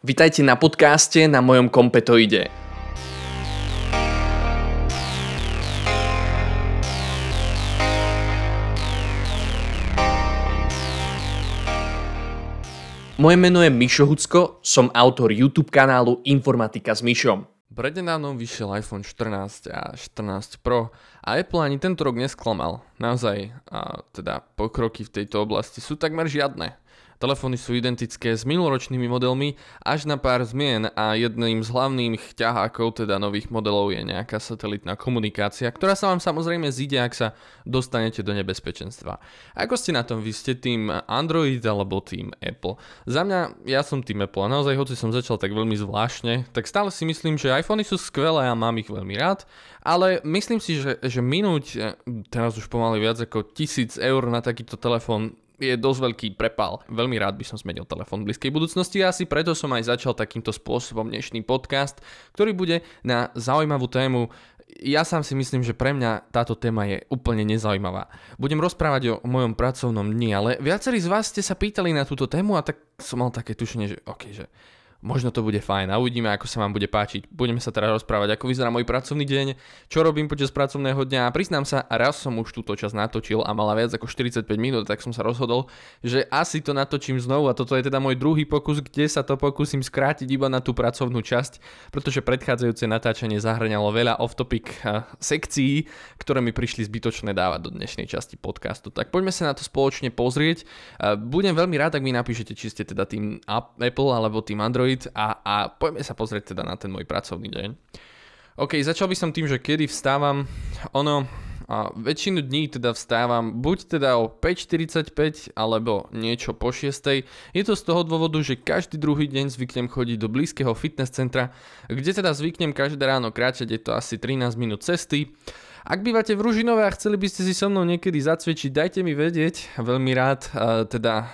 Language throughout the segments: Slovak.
Vitajte na podcaste na mojom kompetoide. Moje meno je Mišo Hucko, som autor YouTube kanálu Informatika s Mišom. Prednedávnom vyšiel iPhone 14 a 14 Pro a Apple ani tento rok nesklamal. Naozaj, a teda pokroky v tejto oblasti sú takmer žiadne. Telefóny sú identické s minuloročnými modelmi až na pár zmien a jedným z hlavných ťahákov teda nových modelov je nejaká satelitná komunikácia, ktorá sa vám samozrejme zíde, ak sa dostanete do nebezpečenstva. Ako ste na tom? Vy ste tým Android alebo tým Apple? Za mňa, ja som tým Apple a naozaj, hoci som začal tak veľmi zvláštne, tak stále si myslím, že iPhony sú skvelé a mám ich veľmi rád, ale myslím si, že, že minúť eh, teraz už pomaly viac ako tisíc eur na takýto telefón je dosť veľký prepal. Veľmi rád by som zmenil telefón v blízkej budúcnosti a asi preto som aj začal takýmto spôsobom dnešný podcast, ktorý bude na zaujímavú tému ja sám si myslím, že pre mňa táto téma je úplne nezaujímavá. Budem rozprávať o mojom pracovnom dni, ale viacerí z vás ste sa pýtali na túto tému a tak som mal také tušenie, že OK, že Možno to bude fajn a uvidíme, ako sa vám bude páčiť. Budeme sa teda rozprávať, ako vyzerá môj pracovný deň, čo robím počas pracovného dňa a priznám sa, raz som už túto časť natočil a mala viac ako 45 minút, tak som sa rozhodol, že asi to natočím znovu a toto je teda môj druhý pokus, kde sa to pokúsim skrátiť iba na tú pracovnú časť, pretože predchádzajúce natáčanie zahrňalo veľa off-topic eh, sekcií, ktoré mi prišli zbytočné dávať do dnešnej časti podcastu. Tak poďme sa na to spoločne pozrieť. Eh, budem veľmi rád, ak mi napíšete, či ste teda tým Apple alebo tým Android Android a, a poďme sa pozrieť teda na ten môj pracovný deň. OK, začal by som tým, že kedy vstávam. Ono, a väčšinu dní teda vstávam buď teda o 5.45 alebo niečo po 6. Je to z toho dôvodu, že každý druhý deň zvyknem chodiť do blízkeho fitness centra, kde teda zvyknem každé ráno kráčať, je to asi 13 minút cesty. Ak bývate v Ružinove a chceli by ste si so mnou niekedy zacvičiť, dajte mi vedieť. Veľmi rád teda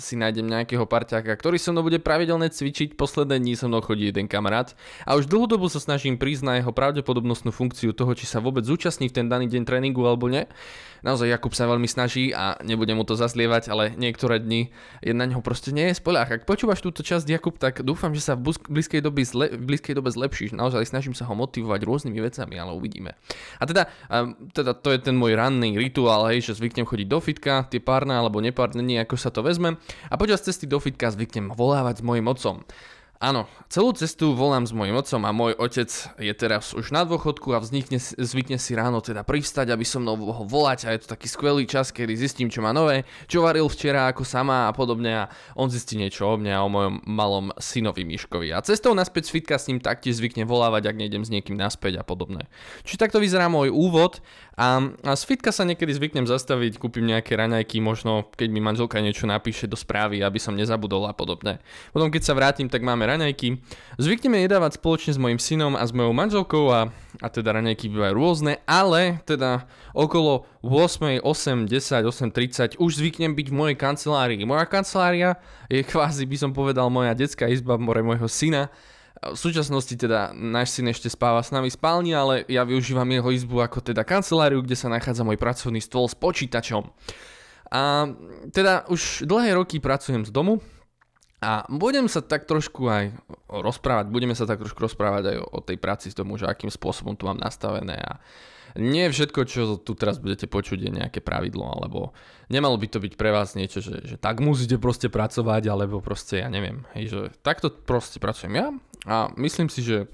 si nájdem nejakého parťáka, ktorý so mnou bude pravidelne cvičiť. Posledné dní so mnou chodí jeden kamarát. A už dlhú dobu sa snažím prísť na jeho pravdepodobnostnú funkciu toho, či sa vôbec zúčastní v ten daný deň tréningu alebo nie. Naozaj Jakub sa veľmi snaží a nebudem mu to zazlievať, ale niektoré dni je na neho proste nie je spoľah. Ak počúvaš túto časť Jakub, tak dúfam, že sa v blízkej dobe, zle, v blízkej dobe zlepšíš. Naozaj snažím sa ho motivovať rôznymi vecami, ale uvidíme. A teda a teda to je ten môj ranný rituál, hej, že zvyknem chodiť do fitka, tie párne alebo nepárne nie, ako sa to vezme. A počas cesty do fitka zvyknem volávať s mojim otcom. Áno, celú cestu volám s mojim otcom a môj otec je teraz už na dôchodku a vznikne, zvykne si ráno teda privstať, aby som mnou mohol volať a je to taký skvelý čas, kedy zistím, čo má nové, čo varil včera ako sama a podobne a on zistí niečo o mne a o mojom malom synovi Miškovi. A cestou naspäť z fitka s ním taktiež zvykne volávať, ak nejdem s niekým naspäť a podobne. Čiže takto vyzerá môj úvod a, a z fitka sa niekedy zvyknem zastaviť, kúpim nejaké raňajky, možno keď mi manželka niečo napíše do správy, aby som nezabudol a podobne. Potom keď sa vrátim, tak máme raňajky. Zvykneme jedávať spoločne s mojim synom a s mojou manželkou a, a teda raňajky bývajú rôzne, ale teda okolo 8, 8, 10, 8, 30 už zvyknem byť v mojej kancelárii. Moja kancelária je kvázi, by som povedal, moja detská izba more môjho syna. V súčasnosti teda náš syn ešte spáva s nami v spálni, ale ja využívam jeho izbu ako teda kanceláriu, kde sa nachádza môj pracovný stôl s počítačom. A teda už dlhé roky pracujem z domu, a budem sa tak trošku aj rozprávať, budeme sa tak trošku rozprávať aj o, o tej práci s tomu, že akým spôsobom to mám nastavené a nie všetko, čo tu teraz budete počuť, je nejaké pravidlo, alebo nemalo by to byť pre vás niečo, že, že tak musíte proste pracovať, alebo proste, ja neviem, hej, že takto proste pracujem ja a myslím si, že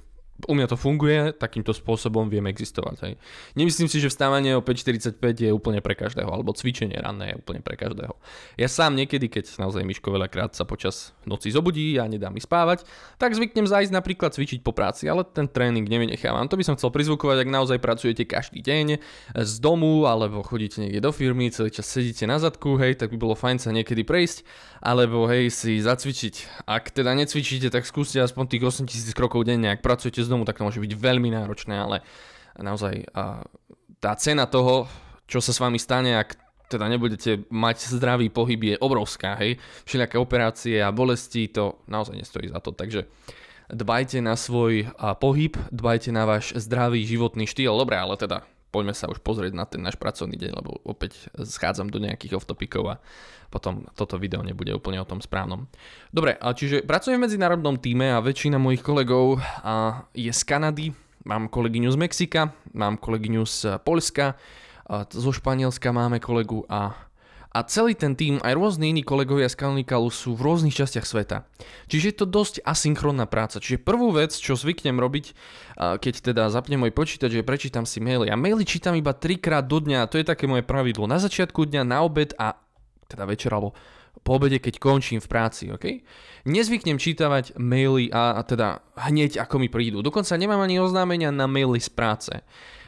u mňa to funguje, takýmto spôsobom viem existovať. Hej. Nemyslím si, že vstávanie o 5.45 je úplne pre každého, alebo cvičenie ranné je úplne pre každého. Ja sám niekedy, keď naozaj Miško veľakrát sa počas noci zobudí a nedá mi spávať, tak zvyknem zájsť napríklad cvičiť po práci, ale ten tréning nevynechávam. To by som chcel prizvukovať, ak naozaj pracujete každý deň z domu, alebo chodíte niekde do firmy, celý čas sedíte na zadku, hej, tak by bolo fajn sa niekedy prejsť, alebo hej, si zacvičiť. Ak teda necvičíte, tak skúste aspoň tých 8000 krokov denne, ak pracujete z domu, tak to môže byť veľmi náročné, ale naozaj tá cena toho, čo sa s vami stane, ak teda nebudete mať zdravý pohyb, je obrovská, hej. Všelijaké operácie a bolesti, to naozaj nestojí za to, takže dbajte na svoj pohyb, dbajte na váš zdravý životný štýl, dobre, ale teda poďme sa už pozrieť na ten náš pracovný deň, lebo opäť schádzam do nejakých off-topikov a potom toto video nebude úplne o tom správnom. Dobre, čiže pracujem v medzinárodnom týme a väčšina mojich kolegov je z Kanady, mám kolegyňu z Mexika, mám kolegyňu z Polska, zo Španielska máme kolegu a a celý ten tým, aj rôzni iní kolegovia z Canonicalu sú v rôznych častiach sveta. Čiže je to dosť asynchronná práca. Čiže prvú vec, čo zvyknem robiť, keď teda zapnem môj počítač, je prečítam si maily. A maily čítam iba trikrát do dňa, to je také moje pravidlo. Na začiatku dňa, na obed a teda večer alebo po obede, keď končím v práci, ok? Nezvyknem čítavať maily a, a teda hneď ako mi prídu. Dokonca nemám ani oznámenia na maily z práce.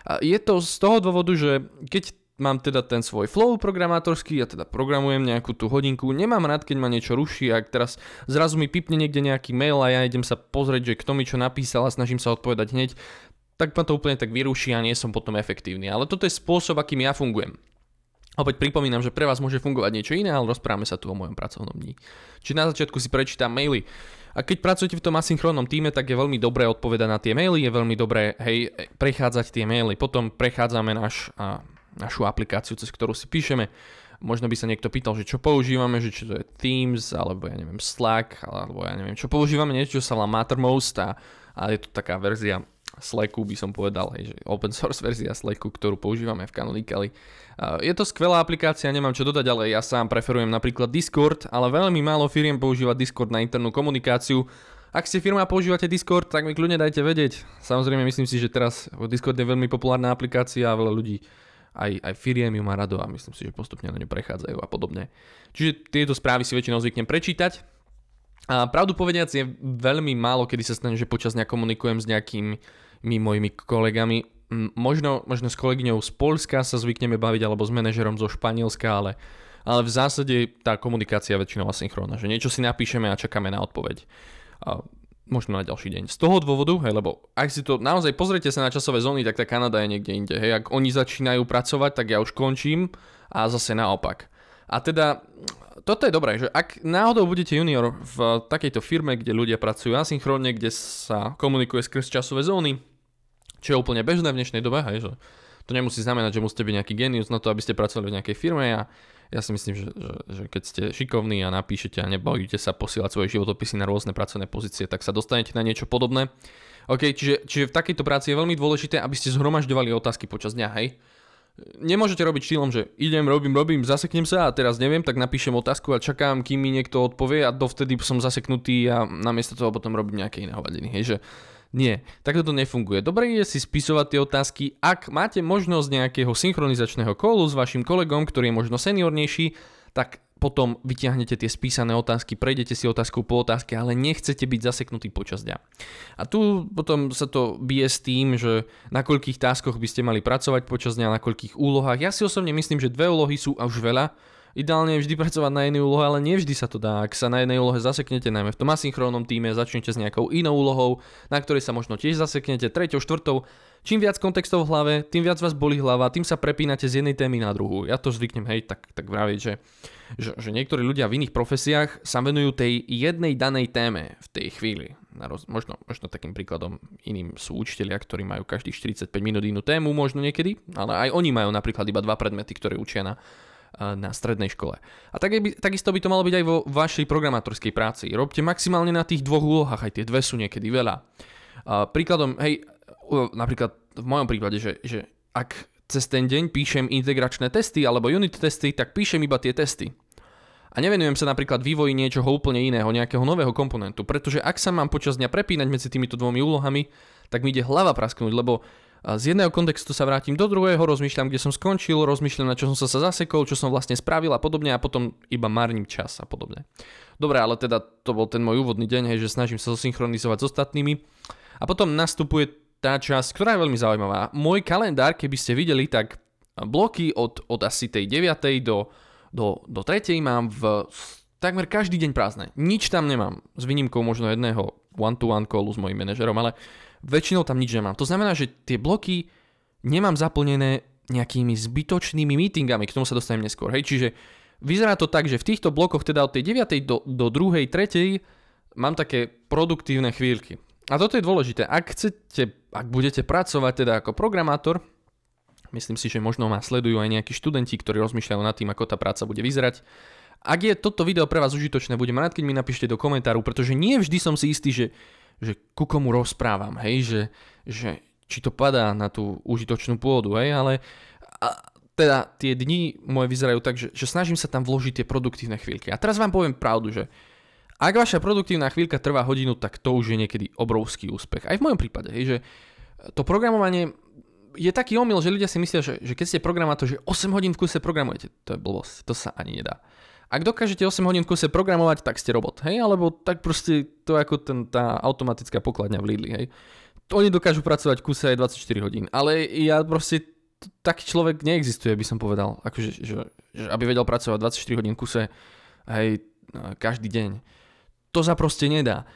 A je to z toho dôvodu, že keď mám teda ten svoj flow programátorský, ja teda programujem nejakú tú hodinku, nemám rád, keď ma niečo ruší, ak teraz zrazu mi pipne niekde nejaký mail a ja idem sa pozrieť, že kto mi čo napísal a snažím sa odpovedať hneď, tak ma to úplne tak vyruší a nie som potom efektívny. Ale toto je spôsob, akým ja fungujem. Opäť pripomínam, že pre vás môže fungovať niečo iné, ale rozprávame sa tu o mojom pracovnom dni. Čiže na začiatku si prečítam maily. A keď pracujete v tom asynchronnom týme, tak je veľmi dobré odpovedať na tie maily, je veľmi dobré, hej, prechádzať tie maily. Potom prechádzame náš našu aplikáciu, cez ktorú si píšeme. Možno by sa niekto pýtal, že čo používame, že či to je Teams, alebo ja neviem Slack, alebo ja neviem čo používame, niečo, čo sa volá Mattermost a, a je to taká verzia Slacku by som povedal, hej, že open source verzia Slacku, ktorú používame v Canonicali. Je to skvelá aplikácia, nemám čo dodať, ale ja sám preferujem napríklad Discord, ale veľmi málo firiem používa Discord na internú komunikáciu. Ak ste firma a používate Discord, tak mi kľudne dajte vedieť. Samozrejme, myslím si, že teraz Discord je veľmi populárna aplikácia a veľa ľudí aj, aj firiem ju má rado a myslím si, že postupne na ňu prechádzajú a podobne. Čiže tieto správy si väčšinou zvyknem prečítať. A pravdu povediac je veľmi málo, kedy sa stane, že počas dňa komunikujem s nejakými mojimi kolegami. Možno, možno s kolegyňou z Polska sa zvykneme baviť alebo s manažerom zo Španielska, ale, ale v zásade tá komunikácia je väčšinou asynchrónna, že niečo si napíšeme a čakáme na odpoveď. Možno na ďalší deň. Z toho dôvodu, hej, lebo ak si to naozaj pozriete sa na časové zóny, tak tá Kanada je niekde inde. Hej, ak oni začínajú pracovať, tak ja už končím a zase naopak. A teda toto je dobré, že ak náhodou budete junior v takejto firme, kde ľudia pracujú asynchronne, kde sa komunikuje skrz časové zóny, čo je úplne bežné v dnešnej dobe, hej, že to nemusí znamenať, že musíte byť nejaký genius na to, aby ste pracovali v nejakej firme a ja si myslím, že, že, že keď ste šikovní a napíšete a nebojíte sa posielať svoje životopisy na rôzne pracovné pozície, tak sa dostanete na niečo podobné. OK, čiže, čiže v takejto práci je veľmi dôležité, aby ste zhromažďovali otázky počas dňa, hej? Nemôžete robiť štýlom, že idem, robím, robím, zaseknem sa a teraz neviem, tak napíšem otázku a čakám, kým mi niekto odpovie a dovtedy som zaseknutý a namiesto toho potom robím nejaké iné hovadiny. Hej, že nie, takto to nefunguje. Dobre je si spisovať tie otázky. Ak máte možnosť nejakého synchronizačného kolu s vašim kolegom, ktorý je možno seniornejší, tak potom vyťahnete tie spísané otázky, prejdete si otázku po otázke, ale nechcete byť zaseknutí počas dňa. A tu potom sa to bije s tým, že na koľkých táskoch by ste mali pracovať počas dňa, na koľkých úlohách. Ja si osobne myslím, že dve úlohy sú už veľa, Ideálne je vždy pracovať na jednej úlohe, ale nevždy sa to dá. Ak sa na jednej úlohe zaseknete, najmä v tom asynchrónnom týme, začnete s nejakou inou úlohou, na ktorej sa možno tiež zaseknete, treťou, štvrtou. Čím viac kontextov v hlave, tým viac vás boli hlava, tým sa prepínate z jednej témy na druhú. Ja to zvyknem, hej, tak, tak vraviť, že, že, že niektorí ľudia v iných profesiách sa venujú tej jednej danej téme v tej chvíli. Možno, možno takým príkladom iným sú učiteľia, ktorí majú každých 45 minút inú tému, možno niekedy, ale aj oni majú napríklad iba dva predmety, ktoré učia na na strednej škole. A tak by, takisto by to malo byť aj vo vašej programátorskej práci. Robte maximálne na tých dvoch úlohách, aj tie dve sú niekedy veľa. Príkladom, hej, napríklad v mojom prípade, že, že ak cez ten deň píšem integračné testy alebo unit testy, tak píšem iba tie testy. A nevenujem sa napríklad vývoji niečoho úplne iného, nejakého nového komponentu, pretože ak sa mám počas dňa prepínať medzi týmito dvomi úlohami, tak mi ide hlava prasknúť, lebo z jedného kontextu sa vrátim do druhého, rozmýšľam, kde som skončil, rozmýšľam, na čo som sa zasekol, čo som vlastne spravil a podobne a potom iba marním čas a podobne. Dobre, ale teda to bol ten môj úvodný deň, hej, že snažím sa zosynchronizovať s ostatnými. A potom nastupuje tá časť, ktorá je veľmi zaujímavá. Môj kalendár, keby ste videli, tak bloky od, od asi tej 9. do, do, do 3. mám v takmer každý deň prázdne. Nič tam nemám, s výnimkou možno jedného one-to-one callu s mojim manažerom, ale väčšinou tam nič nemám. To znamená, že tie bloky nemám zaplnené nejakými zbytočnými meetingami, k tomu sa dostanem neskôr. Hej, čiže vyzerá to tak, že v týchto blokoch, teda od tej 9. do, do 2. 3. mám také produktívne chvíľky. A toto je dôležité. Ak chcete, ak budete pracovať teda ako programátor, Myslím si, že možno ma sledujú aj nejakí študenti, ktorí rozmýšľajú nad tým, ako tá práca bude vyzerať. Ak je toto video pre vás užitočné, budem rád, keď mi napíšte do komentáru, pretože nie vždy som si istý, že, že ku komu rozprávam, hej, že, že či to padá na tú užitočnú pôdu, hej, ale a, teda tie dni moje vyzerajú tak, že, že snažím sa tam vložiť tie produktívne chvíľky. A teraz vám poviem pravdu, že ak vaša produktívna chvíľka trvá hodinu, tak to už je niekedy obrovský úspech. Aj v mojom prípade, hej, že to programovanie je taký omyl, že ľudia si myslia, že, že keď ste programátor, že 8 hodín v kuse programujete. To je blbosť, to sa ani nedá. Ak dokážete 8 hodín v kuse programovať, tak ste robot, hej? Alebo tak proste to ako ten, tá automatická pokladňa v Lidli, hej? Oni dokážu pracovať v kuse aj 24 hodín, ale ja proste taký človek neexistuje, by som povedal. Akože, že, že aby vedel pracovať 24 hodín v kuse, hej, každý deň. To sa proste nedá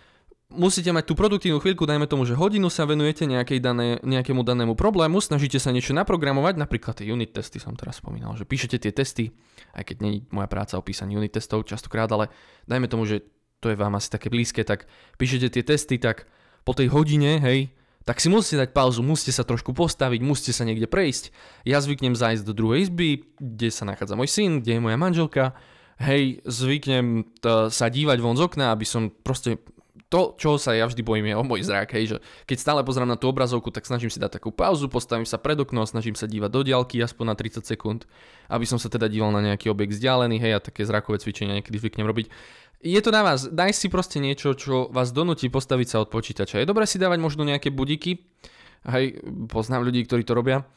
musíte mať tú produktívnu chvíľku, dajme tomu, že hodinu sa venujete nejakej dané, nejakému danému problému, snažíte sa niečo naprogramovať, napríklad tie unit testy som teraz spomínal, že píšete tie testy, aj keď není moja práca o písaní unit testov častokrát, ale dajme tomu, že to je vám asi také blízke, tak píšete tie testy, tak po tej hodine, hej, tak si musíte dať pauzu, musíte sa trošku postaviť, musíte sa niekde prejsť. Ja zvyknem zájsť do druhej izby, kde sa nachádza môj syn, kde je moja manželka, hej, zvyknem sa dívať von z okna, aby som proste to, čo sa ja vždy bojím, je o môj zrak, hej, že keď stále pozerám na tú obrazovku, tak snažím si dať takú pauzu, postavím sa pred okno, snažím sa dívať do diaľky aspoň na 30 sekúnd, aby som sa teda díval na nejaký objekt vzdialený, hej, a také zrakové cvičenia niekedy zvyknem robiť. Je to na vás, daj si proste niečo, čo vás donúti postaviť sa od počítača. Je dobré si dávať možno nejaké budiky, hej, poznám ľudí, ktorí to robia,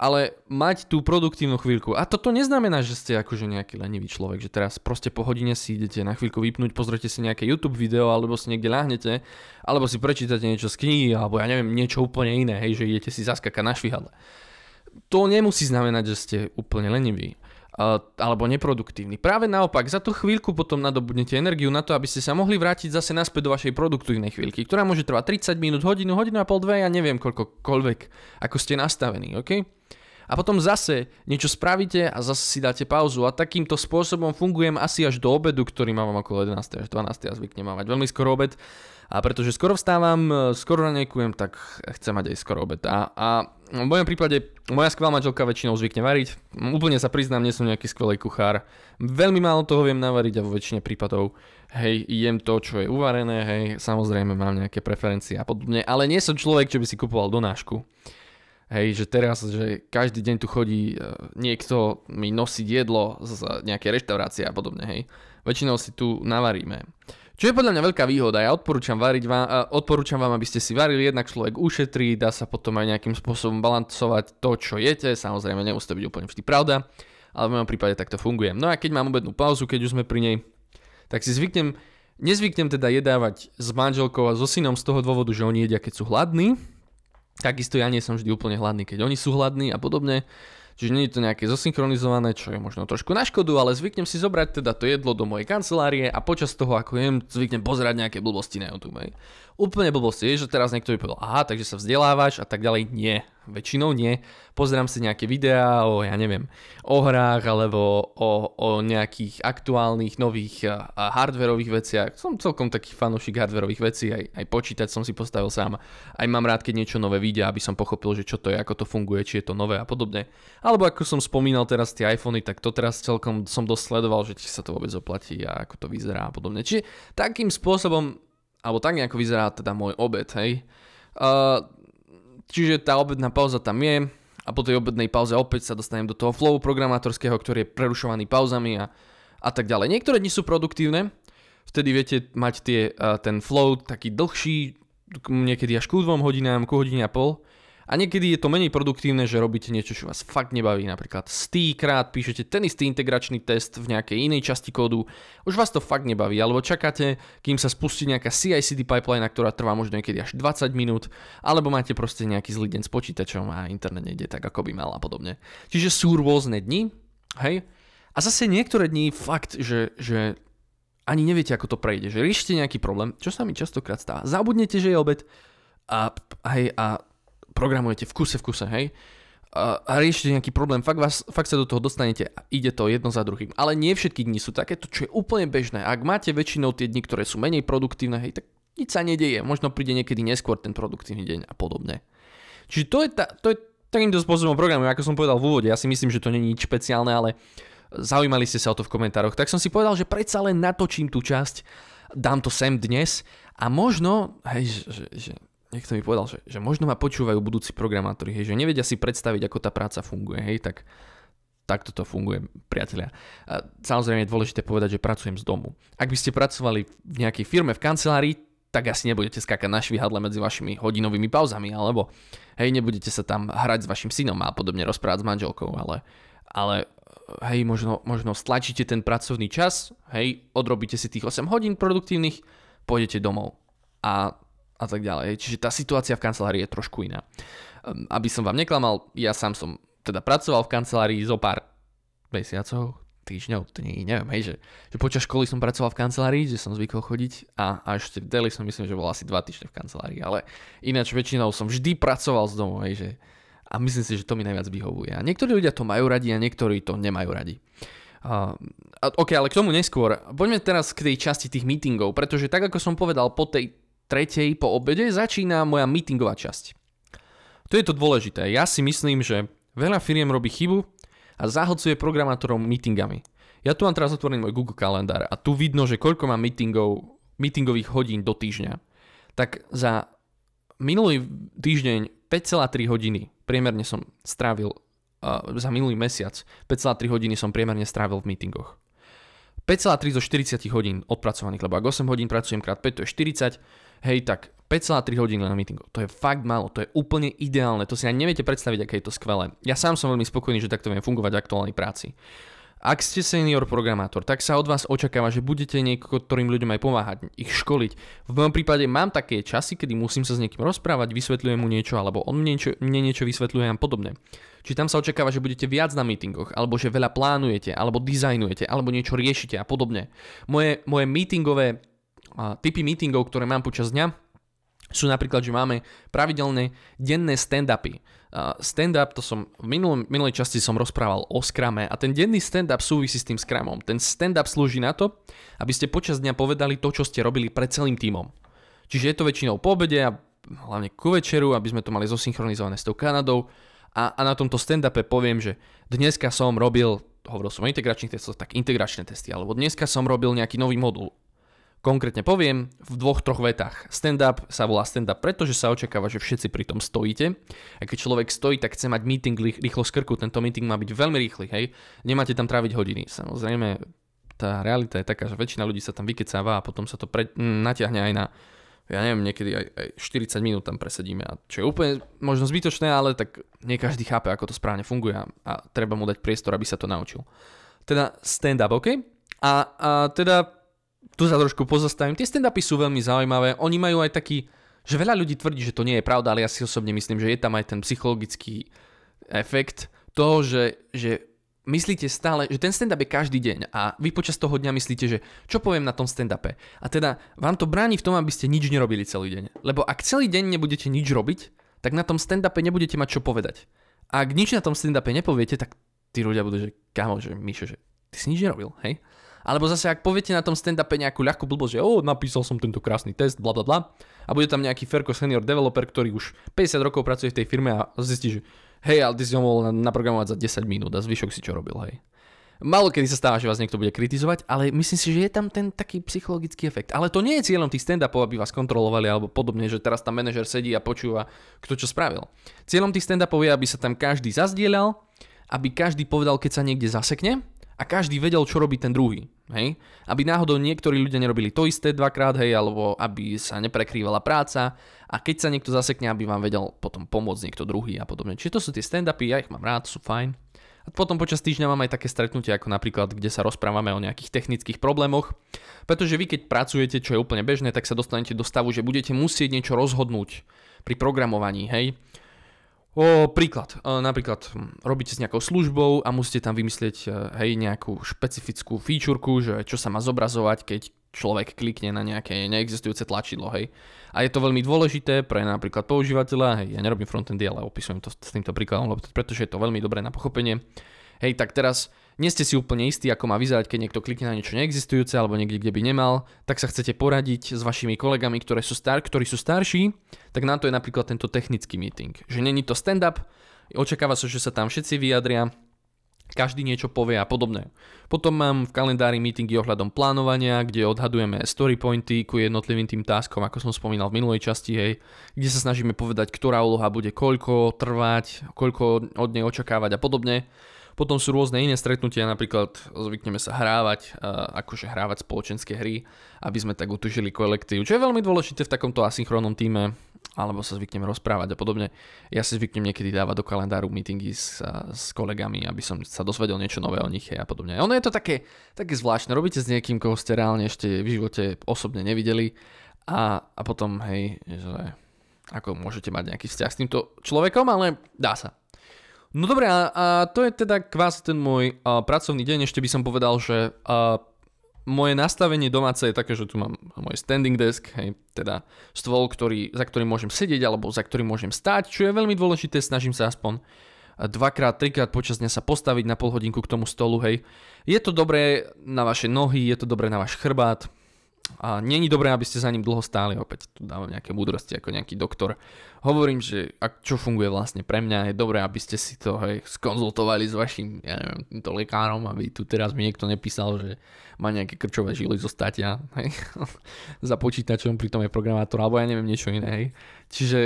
ale mať tú produktívnu chvíľku. A toto neznamená, že ste akože nejaký lenivý človek, že teraz proste po hodine si idete na chvíľku vypnúť, pozrite si nejaké YouTube video, alebo si niekde ľahnete, alebo si prečítate niečo z knihy, alebo ja neviem, niečo úplne iné, hej, že idete si zaskakať na švihadle. To nemusí znamenať, že ste úplne leniví alebo neproduktívny. Práve naopak, za tú chvíľku potom nadobudnete energiu na to, aby ste sa mohli vrátiť zase naspäť do vašej produktívnej chvíľky, ktorá môže trvať 30 minút, hodinu, hodinu a pol, dve, ja neviem koľkoľvek, ako ste nastavení, OK? A potom zase niečo spravíte a zase si dáte pauzu a takýmto spôsobom fungujem asi až do obedu, ktorý mám okolo 11. až 12. a zvyknem mať veľmi skoro obed. A pretože skoro vstávam, skoro ranejkujem, tak chcem mať aj skoro obed. A, a v mojom prípade moja skvelá manželka väčšinou zvykne variť. Úplne sa priznám, nie som nejaký skvelý kuchár. Veľmi málo toho viem navariť a vo väčšine prípadov hej, jem to, čo je uvarené, hej, samozrejme mám nejaké preferencie a podobne, ale nie som človek, čo by si kupoval donášku. Hej, že teraz, že každý deň tu chodí e, niekto mi nosiť jedlo z nejakej reštaurácie a podobne, hej. Väčšinou si tu navaríme. Čo je podľa mňa veľká výhoda, ja odporúčam, variť vám, odporúčam vám, aby ste si varili, jednak človek ušetrí, dá sa potom aj nejakým spôsobom balancovať to, čo jete, samozrejme nemusí to byť úplne vždy pravda, ale v mojom prípade takto funguje. No a keď mám obednú pauzu, keď už sme pri nej, tak si zvyknem, nezvyknem teda jedávať s manželkou a so synom z toho dôvodu, že oni jedia, keď sú hladní, takisto ja nie som vždy úplne hladný, keď oni sú hladní a podobne, Čiže nie je to nejaké zosynchronizované, čo je možno trošku na škodu, ale zvyknem si zobrať teda to jedlo do mojej kancelárie a počas toho, ako jem, zvyknem pozerať nejaké blbosti na YouTube. Úplne blbosti je, že teraz niekto by povedal, aha, takže sa vzdelávaš a tak ďalej. Nie, väčšinou nie. Pozerám si nejaké videá o, ja neviem, o hrách alebo o, o nejakých aktuálnych nových hardverových veciach. Som celkom taký fanúšik hardverových vecí, aj, aj počítať som si postavil sám. Aj mám rád, keď niečo nové vidia, aby som pochopil, že čo to je, ako to funguje, či je to nové a podobne. Alebo ako som spomínal teraz tie iPhony, tak to teraz celkom som dosť sledoval, že či sa to vôbec oplatí a ako to vyzerá a podobne. Čiže takým spôsobom alebo tak nejako vyzerá teda môj obed, hej. Uh, čiže tá obedná pauza tam je a po tej obednej pauze opäť sa dostanem do toho flow programátorského, ktorý je prerušovaný pauzami a, a tak ďalej. Niektoré dni sú produktívne, vtedy viete mať tie, uh, ten flow taký dlhší, niekedy až ku dvom hodinám, ku hodine a pol a niekedy je to menej produktívne, že robíte niečo, čo vás fakt nebaví. Napríklad stýkrát píšete ten istý integračný test v nejakej inej časti kódu, už vás to fakt nebaví, alebo čakáte, kým sa spustí nejaká CI/CD pipeline, ktorá trvá možno niekedy až 20 minút, alebo máte proste nejaký zlý deň s počítačom a internet nejde tak, ako by mal a podobne. Čiže sú rôzne dni, hej? A zase niektoré dni fakt, že, že ani neviete, ako to prejde, že riešite nejaký problém, čo sa mi častokrát stáva. Zabudnete, že je obed a, hej, a programujete v kuse v kuse, hej, a, riešite nejaký problém, fakt, vás, fakt sa do toho dostanete a ide to jedno za druhým. Ale nie všetky dni sú takéto, čo je úplne bežné. Ak máte väčšinou tie dni, ktoré sú menej produktívne, hej, tak nič sa nedieje. Možno príde niekedy neskôr ten produktívny deň a podobne. Čiže to je, tá, to je takýmto spôsobom programujem, ako som povedal v úvode. Ja si myslím, že to nie je nič špeciálne, ale zaujímali ste sa o to v komentároch. Tak som si povedal, že predsa len natočím tú časť, dám to sem dnes a možno, hej, že, že niekto mi povedal, že, že možno ma počúvajú budúci programátori, hej, že nevedia si predstaviť, ako tá práca funguje, hej, tak takto to funguje, priatelia. A samozrejme je dôležité povedať, že pracujem z domu. Ak by ste pracovali v nejakej firme, v kancelárii, tak asi nebudete skákať na švihadle medzi vašimi hodinovými pauzami, alebo hej, nebudete sa tam hrať s vašim synom a podobne rozprávať s manželkou, ale, ale hej, možno, možno stlačíte ten pracovný čas, hej, odrobíte si tých 8 hodín produktívnych, pôjdete domov a, a tak ďalej. Čiže tá situácia v kancelárii je trošku iná. Ehm, aby som vám neklamal, ja sám som teda pracoval v kancelárii zo pár mesiacov, týždňov, nie, neviem, hej, že, že počas školy som pracoval v kancelárii, že som zvykol chodiť a, a ešte v Deli som myslím, že bol asi dva týždne v kancelárii, ale ináč väčšinou som vždy pracoval z domu, hej, že, a myslím si, že to mi najviac vyhovuje. A niektorí ľudia to majú radi a niektorí to nemajú radi. Uh, ok, ale k tomu neskôr. Poďme teraz k tej časti tých meetingov, pretože tak ako som povedal, po tej tretej po obede začína moja meetingová časť. To je to dôležité. Ja si myslím, že veľa firiem robí chybu a zahlcuje programátorov meetingami. Ja tu mám teraz otvorený môj Google kalendár a tu vidno, že koľko mám meetingov, meetingových hodín do týždňa. Tak za minulý týždeň 5,3 hodiny priemerne som strávil uh, za minulý mesiac 5,3 hodiny som priemerne strávil v meetingoch. 5,3 zo 40 hodín odpracovaných, lebo ak 8 hodín pracujem krát 5, to je 40, hej, tak 5,3 hodiny na meetingoch. To je fakt málo, to je úplne ideálne, to si ani neviete predstaviť, aké je to skvelé. Ja sám som veľmi spokojný, že takto viem fungovať v aktuálnej práci. Ak ste senior programátor, tak sa od vás očakáva, že budete niektorým ľuďom aj pomáhať, ich školiť. V mojom prípade mám také časy, kedy musím sa s niekým rozprávať, vysvetľujem mu niečo, alebo on mne niečo, mne niečo vysvetľuje a podobne. Či tam sa očakáva, že budete viac na meetingoch, alebo že veľa plánujete, alebo dizajnujete, alebo niečo riešite a podobne. Moje, moje meetingové typy meetingov, ktoré mám počas dňa, sú napríklad, že máme pravidelné denné stand-upy. Stand-up, to som v minulom, minulej časti som rozprával o skrame a ten denný stand-up súvisí s tým skramom. Ten stand-up slúži na to, aby ste počas dňa povedali to, čo ste robili pred celým týmom. Čiže je to väčšinou po obede a hlavne ku večeru, aby sme to mali zosynchronizované s tou Kanadou. A, a na tomto stand-upe poviem, že dneska som robil, hovoril som o integračných testoch, tak integračné testy, alebo dneska som robil nejaký nový modul, Konkrétne poviem v dvoch, troch vetách. Stand-up sa volá stand-up, pretože sa očakáva, že všetci pri tom stojíte. A keď človek stojí, tak chce mať meeting rýchlo z krku. Tento meeting má byť veľmi rýchly, hej. Nemáte tam tráviť hodiny. Samozrejme, tá realita je taká, že väčšina ľudí sa tam vykecáva a potom sa to pre, m, natiahne aj na ja neviem, niekedy aj, aj 40 minút tam presedíme, a čo je úplne možno zbytočné, ale tak nie každý chápe, ako to správne funguje a, a treba mu dať priestor, aby sa to naučil. Teda stand-up, OK? A, a teda tu sa trošku pozastavím. Tie stand-upy sú veľmi zaujímavé. Oni majú aj taký, že veľa ľudí tvrdí, že to nie je pravda, ale ja si osobne myslím, že je tam aj ten psychologický efekt toho, že, že myslíte stále, že ten stand-up je každý deň a vy počas toho dňa myslíte, že čo poviem na tom stand-upe. A teda vám to bráni v tom, aby ste nič nerobili celý deň. Lebo ak celý deň nebudete nič robiť, tak na tom stand-upe nebudete mať čo povedať. A ak nič na tom stand-upe nepoviete, tak tí ľudia budú, že kámo, že Mišo, že ty si nič nerobil, hej? Alebo zase, ak poviete na tom stand-upe nejakú ľahkú blbosť, že o, napísal som tento krásny test, bla bla bla, a bude tam nejaký Ferko senior developer, ktorý už 50 rokov pracuje v tej firme a zistí, že hej, ale ty si ho mohol naprogramovať za 10 minút a zvyšok si čo robil, hej. Malo kedy sa stáva, že vás niekto bude kritizovať, ale myslím si, že je tam ten taký psychologický efekt. Ale to nie je cieľom tých stand-upov, aby vás kontrolovali alebo podobne, že teraz tam manažer sedí a počúva, kto čo spravil. Cieľom tých stand-upov je, aby sa tam každý zazdielal, aby každý povedal, keď sa niekde zasekne a každý vedel, čo robí ten druhý. Hej? Aby náhodou niektorí ľudia nerobili to isté dvakrát, hej, alebo aby sa neprekrývala práca a keď sa niekto zasekne, aby vám vedel potom pomôcť niekto druhý a podobne. Čiže to sú tie stand-upy, ja ich mám rád, sú fajn. A potom počas týždňa mám aj také stretnutie, ako napríklad, kde sa rozprávame o nejakých technických problémoch, pretože vy keď pracujete, čo je úplne bežné, tak sa dostanete do stavu, že budete musieť niečo rozhodnúť pri programovaní, hej. O, príklad. O, napríklad hm, robíte s nejakou službou a musíte tam vymyslieť e, hej, nejakú špecifickú featureku, že čo sa má zobrazovať, keď človek klikne na nejaké neexistujúce tlačidlo. Hej. A je to veľmi dôležité pre napríklad používateľa. Hej, ja nerobím frontendy, ale opisujem to s týmto príkladom, pretože je to veľmi dobré na pochopenie. Hej, tak teraz nie ste si úplne istí, ako má vyzerať, keď niekto klikne na niečo neexistujúce alebo niekde, kde by nemal, tak sa chcete poradiť s vašimi kolegami, ktoré sú star- ktorí sú starší, tak na to je napríklad tento technický meeting. Že není to stand-up, očakáva sa, že sa tam všetci vyjadria, každý niečo povie a podobne. Potom mám v kalendári meetingy ohľadom plánovania, kde odhadujeme story pointy ku jednotlivým tým taskom, ako som spomínal v minulej časti, hej, kde sa snažíme povedať, ktorá úloha bude koľko trvať, koľko od nej očakávať a podobne. Potom sú rôzne iné stretnutia, napríklad zvykneme sa hrávať, akože hrávať spoločenské hry, aby sme tak utužili kolektív, čo je veľmi dôležité v takomto asynchronnom týme, alebo sa zvykneme rozprávať a podobne. Ja si zvyknem niekedy dávať do kalendáru meetingy s, s kolegami, aby som sa dozvedel niečo nové o nich a podobne. Ono je to také, také zvláštne, robíte s niekým, koho ste reálne ešte v živote osobne nevideli a, a potom, hej, že ako môžete mať nejaký vzťah s týmto človekom, ale dá sa. No dobre, a, a to je teda kvázi ten môj a, pracovný deň. Ešte by som povedal, že a, moje nastavenie domáce je také, že tu mám môj standing desk, hej, teda stôl, ktorý, za ktorým môžem sedieť alebo za ktorým môžem stáť, čo je veľmi dôležité, snažím sa aspoň dvakrát, trikrát počas dňa sa postaviť na pol hodinku k tomu stolu, hej. Je to dobré na vaše nohy, je to dobré na váš chrbát, a není dobré, aby ste za ním dlho stáli, opäť tu dávam nejaké múdrosti ako nejaký doktor. Hovorím, že ak, čo funguje vlastne pre mňa, je dobré, aby ste si to hej, skonzultovali s vašim, ja neviem, týmto lekárom, aby tu teraz mi niekto nepísal, že má nejaké krčové žily zo statia, hej, za počítačom, pritom je programátor, alebo ja neviem niečo iné, hej. Čiže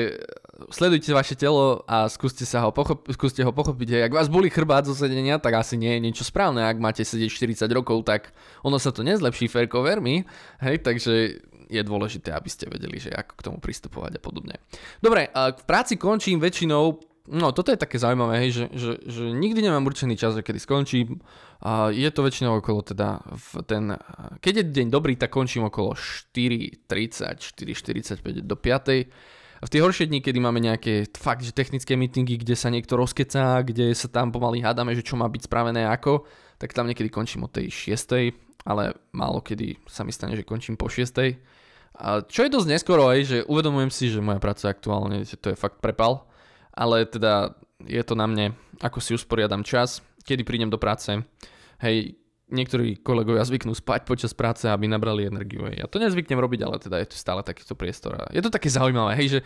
sledujte vaše telo a skúste, sa ho, pochop- skúste ho pochopiť. Ak vás boli chrbát zo sedenia, tak asi nie je niečo správne. Ak máte sedieť 40 rokov, tak ono sa to nezlepší, fairko, ver mi. Hej, takže je dôležité, aby ste vedeli, že ako k tomu pristupovať a podobne. Dobre, v práci končím väčšinou No, toto je také zaujímavé, hej, že, že, že nikdy nemám určený čas, kedy skončím. A je to väčšinou okolo teda v ten... Keď je deň dobrý, tak končím okolo 4.30, 4.45 do 5 v tie horšie dni, kedy máme nejaké fakt, že technické meetingy, kde sa niekto rozkecá, kde sa tam pomaly hádame, že čo má byť spravené ako, tak tam niekedy končím o tej 6. ale málo kedy sa mi stane, že končím po 6. A čo je dosť neskoro aj, že uvedomujem si, že moja práca aktuálne, že to je fakt prepal, ale teda je to na mne, ako si usporiadam čas, kedy prídem do práce. Hej, niektorí kolegovia zvyknú spať počas práce, aby nabrali energiu. Ja to nezvyknem robiť, ale teda je to stále takýto priestor. Je to také zaujímavé, hej, že,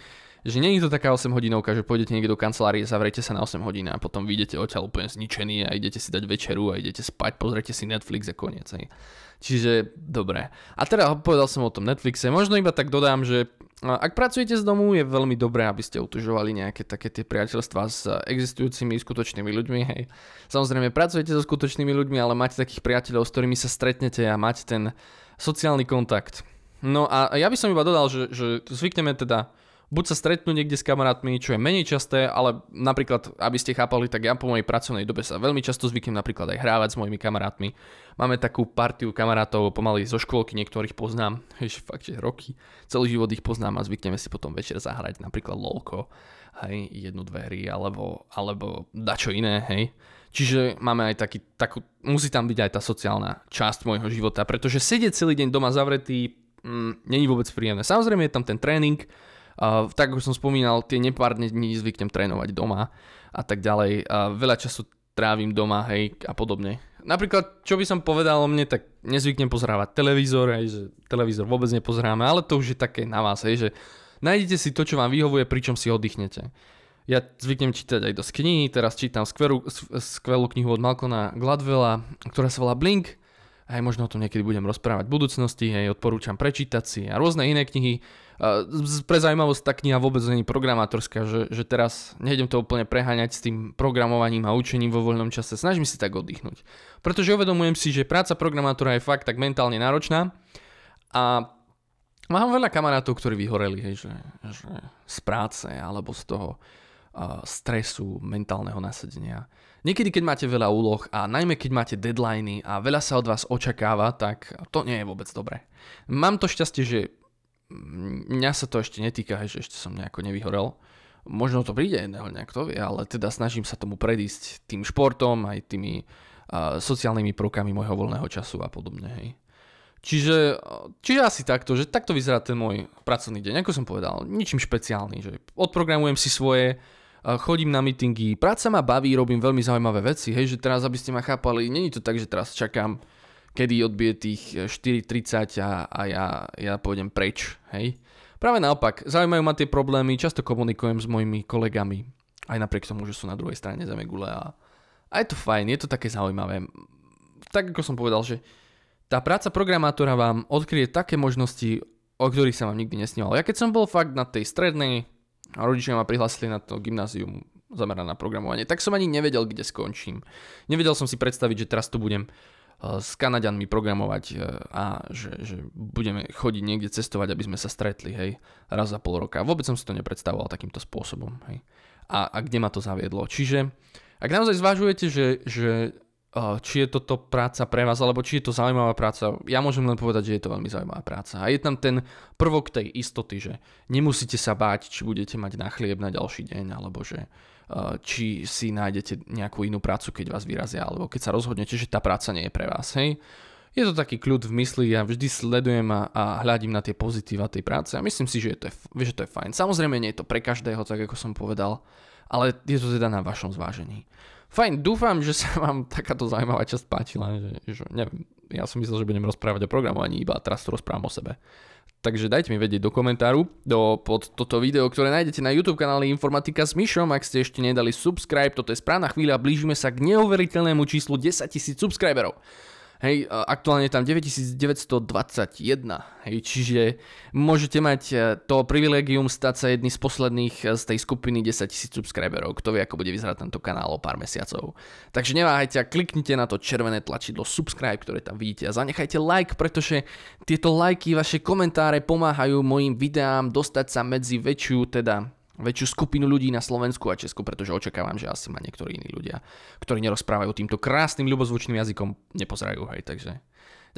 že nie je to taká 8 hodinovka, že pôjdete niekde do kancelárie, zavrete sa na 8 hodín a potom vyjdete odtiaľ úplne zničený a idete si dať večeru a idete spať, pozrite si Netflix a koniec. Hej. Čiže dobre. A teda povedal som o tom Netflixe, možno iba tak dodám, že ak pracujete z domu, je veľmi dobré, aby ste utužovali nejaké také tie priateľstvá s existujúcimi skutočnými ľuďmi. Hej. Samozrejme, pracujete so skutočnými ľuďmi, ale máte takých priateľov, s ktorými sa stretnete a máte ten sociálny kontakt. No a ja by som iba dodal, že, že zvykneme teda buď sa stretnú niekde s kamarátmi, čo je menej časté, ale napríklad, aby ste chápali, tak ja po mojej pracovnej dobe sa veľmi často zvyknem napríklad aj hrávať s mojimi kamarátmi. Máme takú partiu kamarátov pomaly zo škôlky, niektorých poznám, hej, fakt, že roky, celý život ich poznám a zvykneme si potom večer zahrať napríklad lolko, hej, jednu, dve hry, alebo, alebo dačo iné, hej. Čiže máme aj taký, takú, musí tam byť aj tá sociálna časť môjho života, pretože sedieť celý deň doma zavretý mm, není vôbec príjemné. Samozrejme je tam ten tréning, Uh, tak ako som spomínal, tie nepár dní zvyknem trénovať doma a tak ďalej. Uh, veľa času trávim doma, hej, a podobne. Napríklad, čo by som povedal o mne, tak nezvyknem pozerávať televízor, hej, že televízor vôbec nepozeráme, ale to už je také na vás, hej, že nájdete si to, čo vám vyhovuje, pričom si oddychnete. Ja zvyknem čítať aj dosť knihy, teraz čítam skvelú, skvelú knihu od Malcolma Gladwella, ktorá sa volá Blink, aj možno o tom niekedy budem rozprávať v budúcnosti, hej, odporúčam prečítať si a rôzne iné knihy. Pre zaujímavosť tá kniha vôbec je programátorská, že, že teraz nejdem to úplne preháňať s tým programovaním a učením vo voľnom čase, snažím si tak oddychnúť. Pretože uvedomujem si, že práca programátora je fakt tak mentálne náročná a mám veľa kamarátov, ktorí vyhoreli, hej, že, že z práce alebo z toho stresu, mentálneho nasadenia. Niekedy, keď máte veľa úloh a najmä keď máte deadliny a veľa sa od vás očakáva, tak to nie je vôbec dobré. Mám to šťastie, že mňa sa to ešte netýka, že ešte som nejako nevyhorel. Možno to príde jedného nejak to vie, ale teda snažím sa tomu predísť tým športom, aj tými uh, sociálnymi prvkami môjho voľného času a podobne. Hej. Čiže, čiže asi takto, že takto vyzerá ten môj pracovný deň, ako som povedal, ničím špeciálny, že odprogramujem si svoje, chodím na meetingy, práca ma baví, robím veľmi zaujímavé veci, hej, že teraz, aby ste ma chápali, není to tak, že teraz čakám, kedy odbije tých 4.30 a, a ja, ja pôjdem preč, hej. Práve naopak, zaujímajú ma tie problémy, často komunikujem s mojimi kolegami Aj napriek tomu, že sú na druhej strane zeme gule a, a je to fajn, je to také zaujímavé. Tak ako som povedal, že tá práca programátora vám odkryje také možnosti, o ktorých sa vám nikdy nesníval. Ja keď som bol fakt na tej strednej a rodičia ma prihlásili na to gymnázium zamerané na programovanie, tak som ani nevedel, kde skončím. Nevedel som si predstaviť, že teraz tu budem Eh, s Kanaďanmi programovať eh, a že, že budeme chodiť niekde cestovať, aby sme sa stretli, hej, raz za pol roka. Vôbec som si to nepredstavoval takýmto spôsobom, hej. A, a kde ma to zaviedlo. Čiže, ak naozaj zvažujete, že, že či je toto práca pre vás, alebo či je to zaujímavá práca, ja môžem len povedať, že je to veľmi zaujímavá práca. A je tam ten prvok tej istoty, že nemusíte sa báť, či budete mať na chlieb na ďalší deň, alebo že či si nájdete nejakú inú prácu, keď vás vyrazia, alebo keď sa rozhodnete, že tá práca nie je pre vás. Hej? Je to taký kľud v mysli, ja vždy sledujem a, a hľadím na tie pozitíva tej práce a myslím si, že, je to, že to je fajn. Samozrejme nie je to pre každého, tak ako som povedal, ale je to teda na vašom zvážení. Fajn, dúfam, že sa vám takáto zaujímavá časť páčila, že, že neviem, ja som myslel, že budem rozprávať o programovaní, iba teraz to rozprávam o sebe. Takže dajte mi vedieť do komentáru do, pod toto video, ktoré nájdete na YouTube kanáli Informatika s Myšom. Ak ste ešte nedali subscribe, toto je správna chvíľa, blížime sa k neuveriteľnému číslu 10 000 subscriberov. Hej, aktuálne tam 9921, hej, čiže môžete mať e, to privilegium stať sa jedný z posledných e, z tej skupiny 10 000 subscriberov. Kto vie, ako bude vyzerať tento kanál o pár mesiacov. Takže neváhajte a kliknite na to červené tlačidlo subscribe, ktoré tam vidíte a zanechajte like, pretože tieto lajky, vaše komentáre pomáhajú mojim videám dostať sa medzi väčšiu, teda väčšiu skupinu ľudí na Slovensku a Česku, pretože očakávam, že asi ma niektorí iní ľudia, ktorí nerozprávajú týmto krásnym ľubozvučným jazykom, nepozerajú. Hej, takže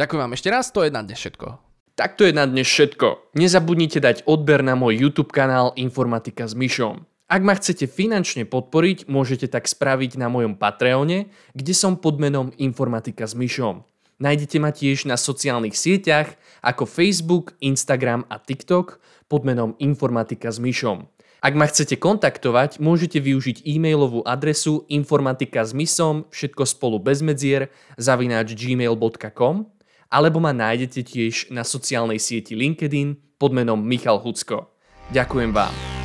ďakujem vám ešte raz, to je na dnes všetko. Tak to je na dnes všetko. Nezabudnite dať odber na môj YouTube kanál Informatika s Myšom. Ak ma chcete finančne podporiť, môžete tak spraviť na mojom Patreone, kde som pod menom Informatika s Myšom. Nájdete ma tiež na sociálnych sieťach ako Facebook, Instagram a TikTok pod menom Informatika s Myšom. Ak ma chcete kontaktovať, môžete využiť e-mailovú adresu informatika s misom, všetko spolu bez medzier, zavináč gmail.com alebo ma nájdete tiež na sociálnej sieti LinkedIn pod menom Michal Hucko. Ďakujem vám.